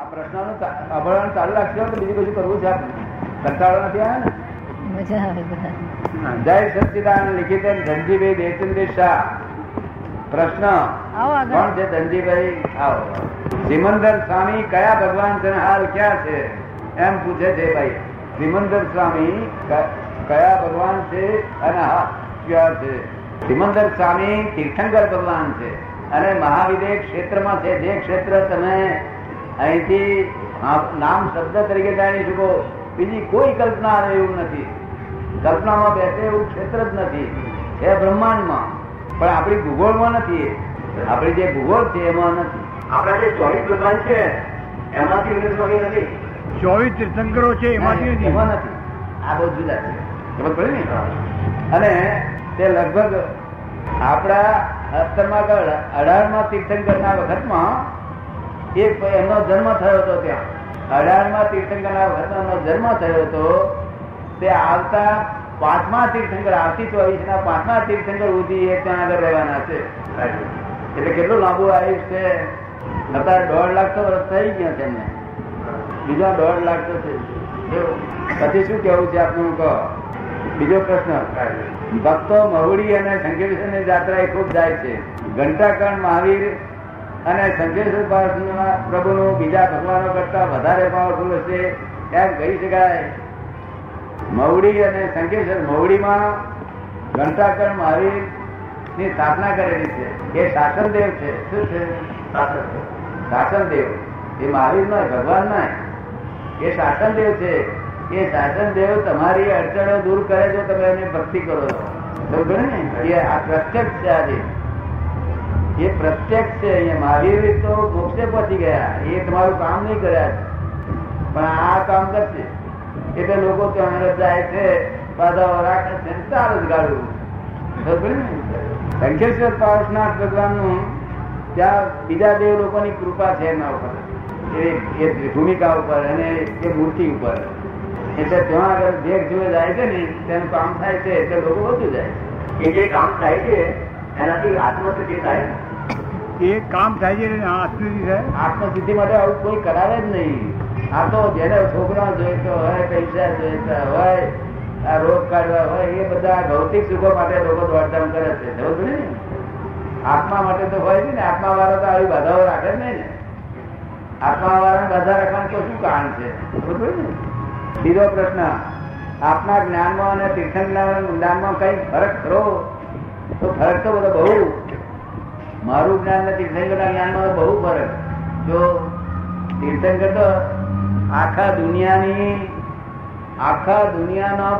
આ પ્રશ્નનું અભરણ ચાલુ રાખશો તો બીજું કશું કરવું છે કંટાળો નથી આવે ને? મજા આવે બધા. જય સચિદાન લિખિત ધનજીભાઈ દેવચંદ્ર શાહ. પ્રશ્ન. કોણ છે ધનજીભાઈ? આવો. સિમંદર સ્વામી કયા ભગવાન છે હાલ ક્યાં છે? એમ પૂછે છે ભાઈ. સિમંદર સ્વામી કયા ભગવાન છે અને હાલ ક્યાં છે? સિમંદર સ્વામી તીર્થંકર ભગવાન છે અને મહાવિદેય ક્ષેત્રમાં છે. જે ક્ષેત્ર તમે અહીંથી આ- નામ શબ્દ તરીકે જાણી શકો. બીજી કોઈ કલ્પના આવે એવું નથી. કલ્પનામાં બેસે એવું ક્ષેત્ર જ નથી. એ બ્રહ્માંડમાં. પણ આપણી ભૂગોળમાં નથી આપણી જે ભૂગોળ છે એમાં નથી. આપણા જે ચોવીસ ભગવાન છે એમાંથી નથી. ચોવીસ તીર્થંકરો છે એમાંથી નથી. એમાં નથી. આ બહુ જુદા છે. ખબર પડે ને? અને તે લગભગ આપણા અસ્તરમાં અઢારમાં તીર્થંકરના વખતમાં એક એમનો જન્મ થયો હતો ત્યાં. અઢારમાં તીર્થંકરના વખતમાં એમનો જન્મ થયો હતો. તે આવતા પાંચમા તીર્થંકર, આવતી ચોવીસ ના પાંચમા તીર્થંકર સુધી એ ત્યાં આગળ રહેવાના છે. એટલે કેટલું લાંબુ આયુષ છે. અત્યારે દોઢ લાખ તો વર્ષ થઈ ગયા છે એમને. બીજા દોઢ લાખ તો છે પછી શું કેવું છે આપનું કહો? બીજો પ્રશ્ન. ભક્તો મહુડી અને શંકરેશ્વરની જાત્રા એ ખૂબ જાય છે. ઘંટાકર્ણ મહાવીર અને શંકરેશ્વર પાર્વતીના પ્રભુનો બીજા ભગવાનો કરતા વધારે પાવરફુલ હશે એમ કહી શકાય. મવડી અને શંકેશ્વર મવડીમાં ઘંટાકર મહાવીરની સ્થાપના કરેલી છે. એ શાસનદેવ છે. શું છે? શાસનદેવ એ મહાવીર નો ભગવાન ના એ શાસનદેવ છે. એ શાસનદેવ તમારી અડચણો દૂર કરે જો તમે એની ભક્તિ કરો છો. ને? એ આ પ્રત્યક્ષ છે આજે એ પ્રત્યક્ષ છે, અહીંયા મહાવીર તો મોક્ષે પહોંચી ગયા. એ તમારું કામ નહીં કર્યા પણ આ કામ કરશે. એટલે લોકો ત્યાં જાય છે બાધાઓ રાખે છે ને જ ને? શંખેશ્વર પાર્શનાથ ભગવાનનું ત્યાં બીજા દેવ લોકોની કૃપા છે એના ઉપર. એ ભૂમિકા ઉપર અને એ મૂર્તિ ઉપર. એટલે ત્યાં આગળ જે જુએ જાય છે ને, તેનું કામ થાય છે, એટલે લોકો વધુ જાય એ જે કામ થાય છે, એનાથી આત્મસિદ્ધિ થાય એ કામ થાય છે આત્મસિદ્ધિ થાય? આત્મસિદ્ધિ માટે આવું કોઈ કરાવે જ નહીં. આ તો જેને છોકરા જોઈતો હોય, પૈસા જોઈતા હોય, આ રોગ કાઢવા હોય, એ બધા ભૌતિક સુખો માટે લોકો દોડધામ કરે છે. આત્મા માટે તો હોય છે ને. આત્મા વાળા તો આવી બાધાઓ રાખે નહીં ને. આત્મા વાળા બાધા રાખવાનું તો શું કારણ છે? સમજ ને? બીજો પ્રશ્ન, આપના જ્ઞાનમાં અને તીર્થન જ્ઞાનમાં કઈ ફરક ખરો? તો ફરક તો બધો બહુ મારું જ્ઞાન ને તીર્થંકરના જ્ઞાનમાં બહુ ફરક. જો તીર્થંકર તો આખા દુનિયાની, આખા દુનિયાના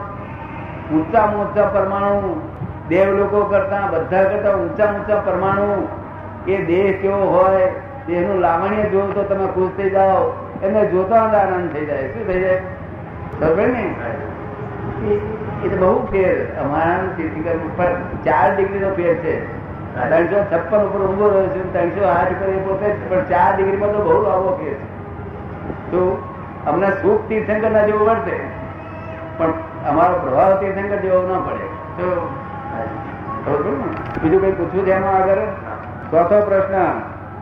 ઊંચામાં ઊંચા પરમાણુ દેવ લોકો કરતા બધા કરતા ઊંચા ઊંચા પરમાણુ એ દેહ કેવો હોય, દેહનું લાવણ્ય જોવો તો તમે ખુશ થઈ જાઓ. એમને જોતા આનંદ થઈ જાય. શું થઈ જાય? ખબર ને એ- તો બહુ ફેર. અમારા તીર્થંકર ઉપર ચાર ડિગ્રી નો ફેર છે. ત્રણસો છપ્પન ઉપર ઊંઘો રહ્યો છે, ત્રણસો આઠ ઉપર એ પોતે પણ ચાર ડિગ્રીમાં તો બહુ લાંબો કે તો અમને સુખ તીર્થંકર ના જેવું વર્તે, પણ અમારો પ્રભાવ તીર્થંકર જેવો ના પડે. તો? બીજું કઈ પૂછવું છે એમાં આગળ? ચોથો પ્રશ્ન,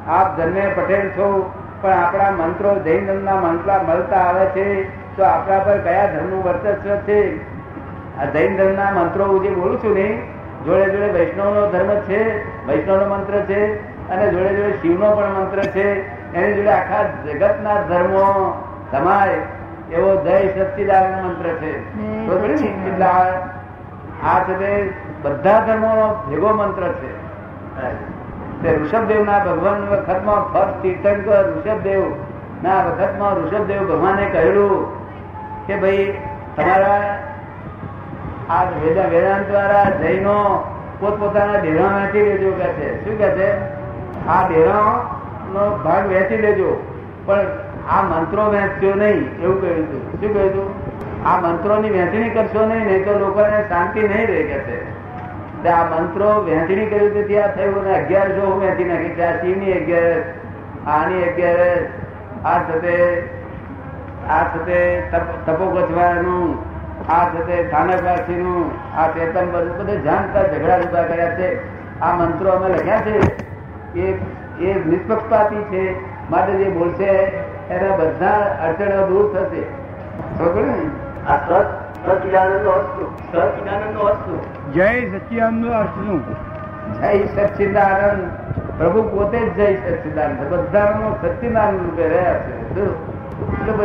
આપ જન્મે પટેલ છો, પણ આપણા મંત્રો જૈન ધર્મના મંત્ર મળતા આવે છે, તો આપણા પર કયા ધર્મનું વર્ચસ્વ છે? આ જૈન ધર્મના મંત્રો હું જે બોલું છું ને જોડે જોડે વૈષ્ણવનો ધર્મ છે વૈષ્ણવનો મંત્ર છે અને જોડે જોડે શિવનો પણ મંત્ર છે. એની જોડે આખા જગતના ધર્મો સમાય એવો જય સચ્ચિદાનંદ મંત્ર છે? એટલે આ- છે તે બધા ધર્મોનો ભેગો મંત્ર છે. તે ઋષભદેવ ના ભગવાન વખતમાં ફર્સ્ટ તીર્થંકર ઋષભદેવ ના વખતમાં ઋષભદેવ ભગવાને કહ્યું કે ભાઈ તમારા આ વેદાંત દ્વારા જૈનો પોતપોતાના ડેરા વેચી લેજો કે છે. શું કે છે? આ ડેરા નો ભાગ વેચી લેજો પણ આ મંત્રો વેચજો નહીં, એવું કહ્યું હતું. શું કહ્યું હતું? આ મંત્રોની વહેંચણી કરશો નહીં નહીં તો લોકોને શાંતિ નહીં રહે કે છે. આ મંત્રો વહેંચણી કર્યું હતું ત્યાં થયું અને અગિયારસો હું વહેંચી નાખી ત્યાં શિવની અગિયાર, આની અગિયાર, આ સાથે આ સાથે તપ- તપોગોચવાનું આ સાથે નું આ ચેતન બધું બધું જાણતા ઝઘડા ઊભા કર્યા છે. આ મંત્રો અમે લખ્યા છે. એ એ નિષ્પક્ષપાતી છે. માટે જે બોલશે એના બધા અડચણો દૂર થશે. બરોબર ને? આ સત સચિદાનંદ સચિદાનંદ વસ્તુ જય જય સચ્ચિદાનંદ પ્રભુ પોતે જ જય સચિદાનંદ. બધા સચિદાનંદ રૂપે રહ્યા છે.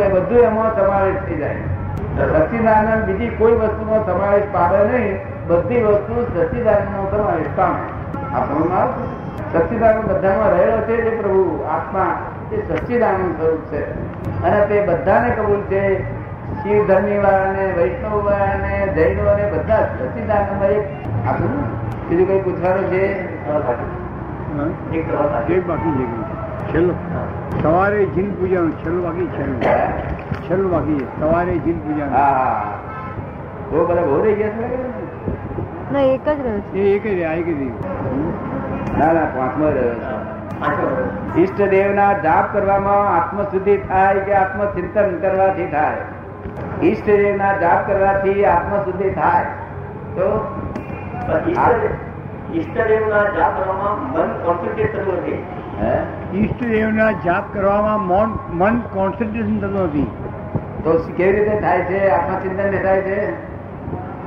બધું એમાં સમાવેશ થઈ જાય. સચ્ચિદાનંદ બીજી કોઈ વસ્તુનો સમાવેશ પામે નહીં બધી વસ્તુ સચ્ચિદાનંદ નો સમાવેશ પામે આ સમજમાં સચિદાનંદ બધામાં રહેલો છે જે પ્રભુ આત્મા એ સચિદાનંદ સ્વરૂપ છે. અને તે બધાને કબૂલ છે. શિવ ધર્મી વાળાને વૈષ્ણવ વાળાને જૈનો અને બધા સચિદાનંદ એક આપણું બીજું કઈ પૂછવાનું છે? એક બાકી. છેલ્લો. સવારે જીન પૂજાનું છેલ્લું બાકી છે. છેલ્લું છેલ્લું બાકી સવારે જીન પૂજાનું. બહુ બધા બહુ રહી ગયા છે? ના એક જ રહ્યો છે. એક જ આ એક જ ના ના પાંચમો રહ્યો છે. ઈષ્ટદેવના જાપ કરવામાં આત્મશુદ્ધિ થાય કે આત્મચિંતન કરવાથી થાય? ઈષ્ટદેવના જાપ કરવાથી આત્મશુદ્ધિ થાય? તો? ઈષ્ટદેવના જાપ કરવામાં મન કોન્સન્ટ્રેટ થતું નથી. હે? ઈષ્ટદેવના જાપ કરવામાં મન મન કોન્સન્ટ્રેશન થતું નથી. તો કેવી રીતે થાય છે? આત્મચિંતન ને થાય છે?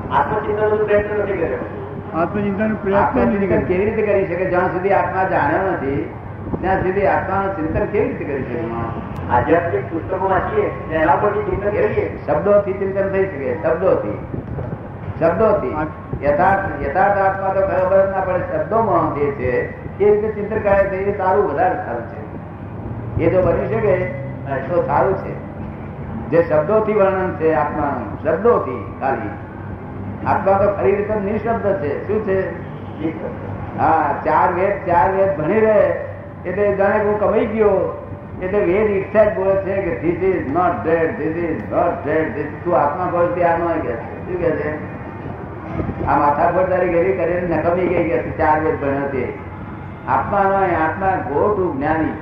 આત્મચિંતન પ્રયત્ન નથી કર્યો. આત્મચિંતન પ્રયત્ન નથી કર્યો. કેવી રીતે કરી શકે? જ્યાં સુધી આત્મા જાણ્યો નથી ત્યાં સુધી આત્માનું ચિંતન કેવી રીતે કરી શકે? આધ્યાત્મિક પુસ્તકો વાંચીએ એના પરથી ચિંતન કરીએ. શબ્દોથી ચિંતન થઈ શકે શબ્દોથી. શબ્દોથી. યથાર્થ યથાર્થ આત્મા તો ખબર ના પડે. શબ્દોમાં જે છે, એ રીતે ચિંતન કરે છે વધારે સારું છે. એ જો બની શકે તો સારું છે. જે શબ્દોથી વર્ણન છે આત્માનું શબ્દોથી ખાલી. આત્મા તો ખરી રીતે નિશબ્દ છે. શું છે? હા, ચાર વેદ ચાર વેદ ભણી રહે, એટલે જાણે હું કમાઈ ગયો. એટલે વેદ ઈચ્છા જ બોલે છે કે this is not dead this is not dead તું આત્મા કહો તે આ ન કે છે? શું કે છે? આ માથા ફોડદારી ગેરી કરીને નકમી ગઈ ગયા ચાર વેદ ભણ્યો તે આત્મા નો આત્મા ગોટું જ્ઞાની?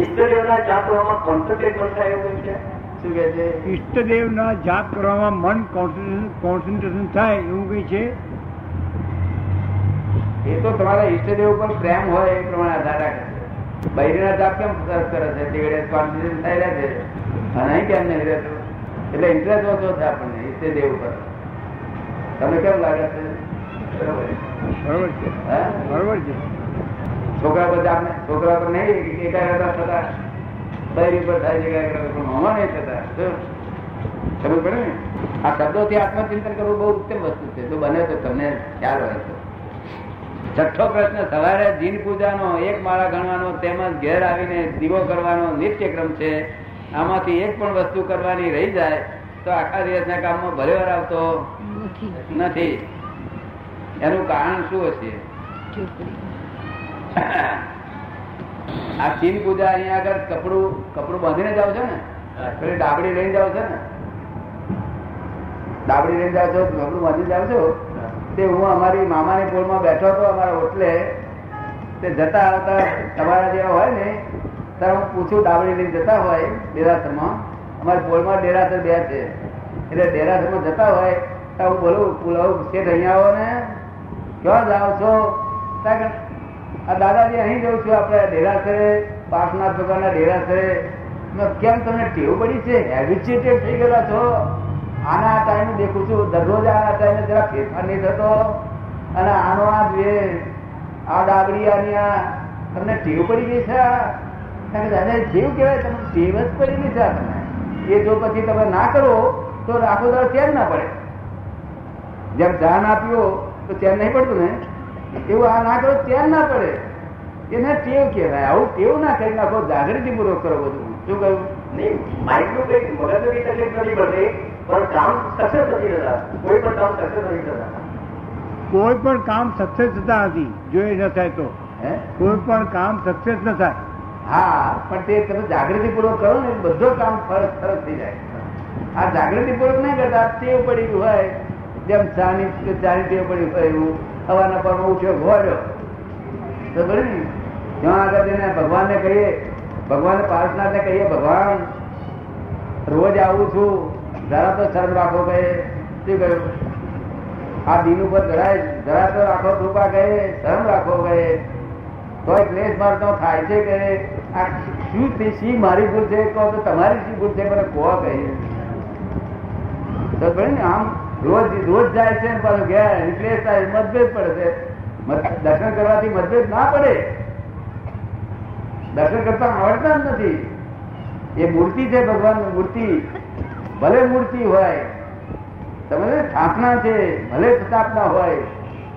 ઈષ્ટદેવના જાપ કરવામાં કોન્સન્ટ્રેટ થાય એવું છે? શું કે છે? ઈષ્ટદેવના જાપ કરવામાં મન કોન્સન્ટ્રેશન થાય એવું કઈ છે? એ તો તમારા ઈષ્ટદેવ ઉપર પ્રેમ હોય એ પ્રમાણે આધાર રાખે છે. બૈરીના જાપ કેમ સરસ કરે છે? તે કોન્સન્ટ્રેશન થઈ રહે છે. અને કેમ નહીં રહેતો? એટલે ઇન્ટરેસ્ટ હોતો છે આપણને ઈષ્ટદેવ ઉપર. તમને કેમ લાગે છે? બરોબર છે. બરોબર છે. છોકરા પર આપણે છોકરા પર નહીં એકાગ્રતા થતા. શરીર પર થાય છે એકાગ્રતા પણ નહીં થતા. ખબર પડે ને? આ શબ્દોથી આત્મચિંતન કરવું બહુ ઉત્તમ વસ્તુ છે. જો બને તો તમને ખ્યાલ હોય તો. છઠ્ઠો પ્રશ્ન સવારે જીન પૂજાનો એક માળા ગણવાનો તેમજ ઘેર આવીને દીવો કરવાનો નિત્યક્રમ છે. આમાંથી એક પણ વસ્તુ કરવાની રહી જાય તો આખા દિવસના કામમાં ભરેવાર આવતો. નથી. એનું કારણ શું હશે? આ ચીન પૂજા અહીંયા આગળ કપડું કપડું બાંધીને જાવ છો ને? પેલી ડાબડી લઈને જાવ છો ને? ડાબડી લઈને જાવ છો કપડું બાંધીને જાવ છો તે હું અમારી મામાની પોળમાં બેઠો હતો અમારા હોટલે તે જતા આવતા તમારા જેવા હોય ને ત્યારે હું પૂછું ડાબડી લઈને જતા હોય ડેરાસરમાં. અમારી પોળમાં ડેરાસર બે છે. એટલે ડેરાસરમાં જતા હોય હું બોલું, પુલાવ શેઠ અહીંયા આવો ને. ક્યાં જાઓ છો? આ દાદાજી અહીં જઉં છું, આપણે ડેરાસરે પાસના પ્રકારના ડેરાસરે મેં કેમ તમને ટેવ પડી છે? હેબિચ્યુટેડ થઈ ગયેલા છો? આના ટાઈમે દેખું છું. દરરોજ આના ટાઈમે જરા ફેરફાર નહીં થતો. અને આનો આ જોઈએ આ ડાબડી, આની આ, તમને ટેવ પડી ગઈ છે? દાદા જેવું કહેવાય, તમને ટેવ જ પડી ગઈ છે તમને. એ જો પછી તમે ના કરો, તો રાખો દાડો ચેન ના પડે? જેમ ધ્યાન આપ્યો તો ચેન નહીં પડતું ને? એવું આ ના કરો ચેન ના પડે. એને ટેવ કહેવાય. આવું ટેવ ના કરી નાખો જાગૃતિ પૂર્વક કરો બધું. શું કહ્યું? નહીં માઇન્ડનું કઈ મગજનું તકલીફ નથી પડતી પણ કામ સક્સેસ નથી થતા. કોઈ પણ કામ સક્સેસ નથી થતા. કોઈ પણ કામ સક્સેસ થતા નથી. જો એ ન થાય તો. હે? કોઈ પણ કામ સક્સેસ ન થાય. હા પણ તે તમે જાગૃતિ પૂર્વક કરો ને બધો કામ ફરજ ફરજ થઈ જાય. આ જાગૃતિ પૂર્વક નહીં કરતા ટેવ પડી હોય જેમ ચાની ચાની ટેવ પડી એવું. હવાના પર ઉઠ્યો ઘોડ્યો તો ને જ્યાં આગળ જઈને ભગવાનને કહીએ ભગવાન પાર્શનાથને કહીએ, ભગવાન, રોજ આવું છું. જરા તો શરમ રાખો કહે શું કહ્યું? આ દિન ઉપર જરાય જરા તો રાખો કૃપા કહે શરમ રાખો કહે કોઈ ક્લેશ મારતો થાય છે કે, આ શું તે શી મારી ભૂલ છે? કહો તો તમારી શી ભૂલ છે? મને કહો કહે તો આમ રોજ રોજ જાય છે પાછું ગયા રિપ્લેસ થાય મતભેદ પડે છે. દર્શન કરવાથી મતભેદ ના પડે. દર્શન કરતા આવડતા જ નથી. એ મૂર્તિ છે ભગવાનની મૂર્તિ. ભલે મૂર્તિ હોય, તમે સ્થાપના છે, ભલે સ્થાપના હોય,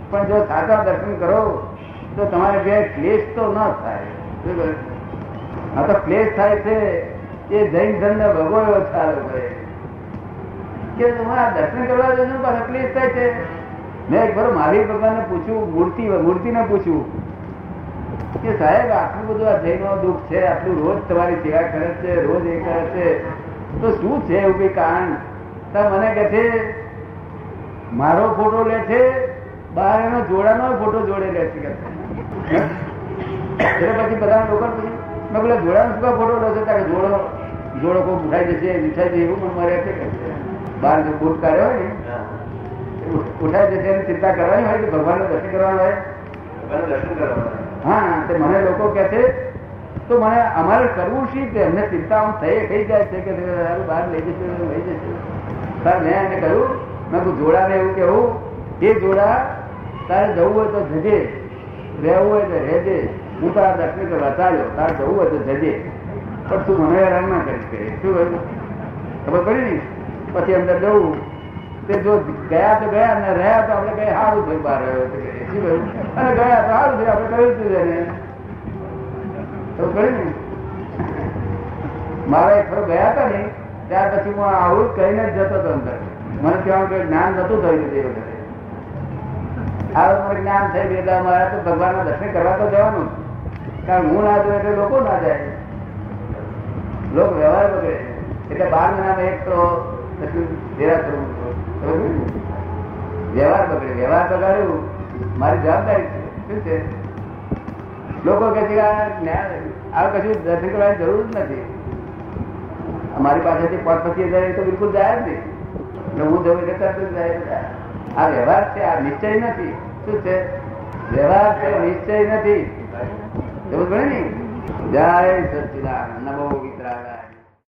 પણ જો સાચા દર્શન કરો, તો તમારે ઘેર ક્લેશ તો ન થાય? આ તો ક્લેશ થાય છે, એ જૈન ધર્મ ભગવાન ઓછા લોકોએ કે દર્શન કરવા જશો પણ તકલીફ થાય છે. મેં એક બરો મહાવીર ભગવાનને પૂછ્યું, મૂર્તિ, મૂર્તિને પૂછ્યું કે સાહેબ, આટલું બધું આ જૈનો દુઃખ છે, આટલું રોજ તમારી સેવા કરે છે, રોજ એ કરે છે. તો શું છે એવું કઈ કારણ? તો મને કહે છે, મારો ફોટો લે છે બહાર એનો જોડાનો ફોટો જોડે લે છે. એટલે પછી બધા લોકો પછી મેં બોલે જોડાનો શું ફોટો લે છે? તારે જોડો જોડો કોઈ ઉઠાઈ જશે ઉઠાઈ જશે એવું મને મારે છે. બહાર જો બૂટ કાઢ્યો હોય ને ઉઠાઈ જશે એની ચિંતા કરવાની હોય કે ભગવાનનું દર્શન કરવાનું હોય? ભગવાનનું દર્શન કરવા હા તે મને લોકો કહે છે તો મને અમારે કરવું શી કે એમને ચિંતા આમ થઈ થઈ જાય છે કે હારું બહાર લઈ જશે લઈ જશે સર મેં એને કહ્યું મેં કહ્યું જોડાને એવું કેવું એ જોડા તારે જવું હોય તો જજે રહેવું હોય તો રહેજે હું તારા દર્શન કરવા ચાલ્યો તારે જવું હોય તો જજે. પણ તું મને હેરાન ના કરીશ શું કહ્યું? ખબર પડી ને પછી અંદર જવું. તે જો ગયા તો ગયા ને રહ્યા તો આપણે કઈ સારું થયું બહાર અને ગયા તો સારું થયું, આપણે કહ્યું હતું એને. તો કહ્યું ને? મારા એક ફરો ગયા હતા ને, ત્યાર પછી હું આવું કહીને જ જતો હતો અંદર. મને ત્યાં કોઈ જ્ઞાન નતું થયું તે વખતે. આ મને જ્ઞાન થઈ ગયું એટલે મારા તો ભગવાનના દર્શન કરવા તો જવાનું. કારણ હું ના જોઉં એટલે લોકો ના જાય. લોક વ્યવહાર બગડે એટલે બાર મહિનામાં એક તો વ્યવહાર બગડે. વ્યવહાર બગાડ્યું, મારી જવાબદારી છે. શું છે? લોકો કે છે આ કશું દર્શન કરવાની જરૂર જ નથી. મારી પાસેથી પાંચ પચીસ હજાર તો બિલકુલ જાય જ નહીં. હું જવું તરત જ જાય આ વ્યવહાર છે, આ નિશ્ચય નથી. શું છે? વ્યવહાર છે, નિશ્ચય નથી. એવું ગણે ને? જય સચિદાન નમો વિતરાગાય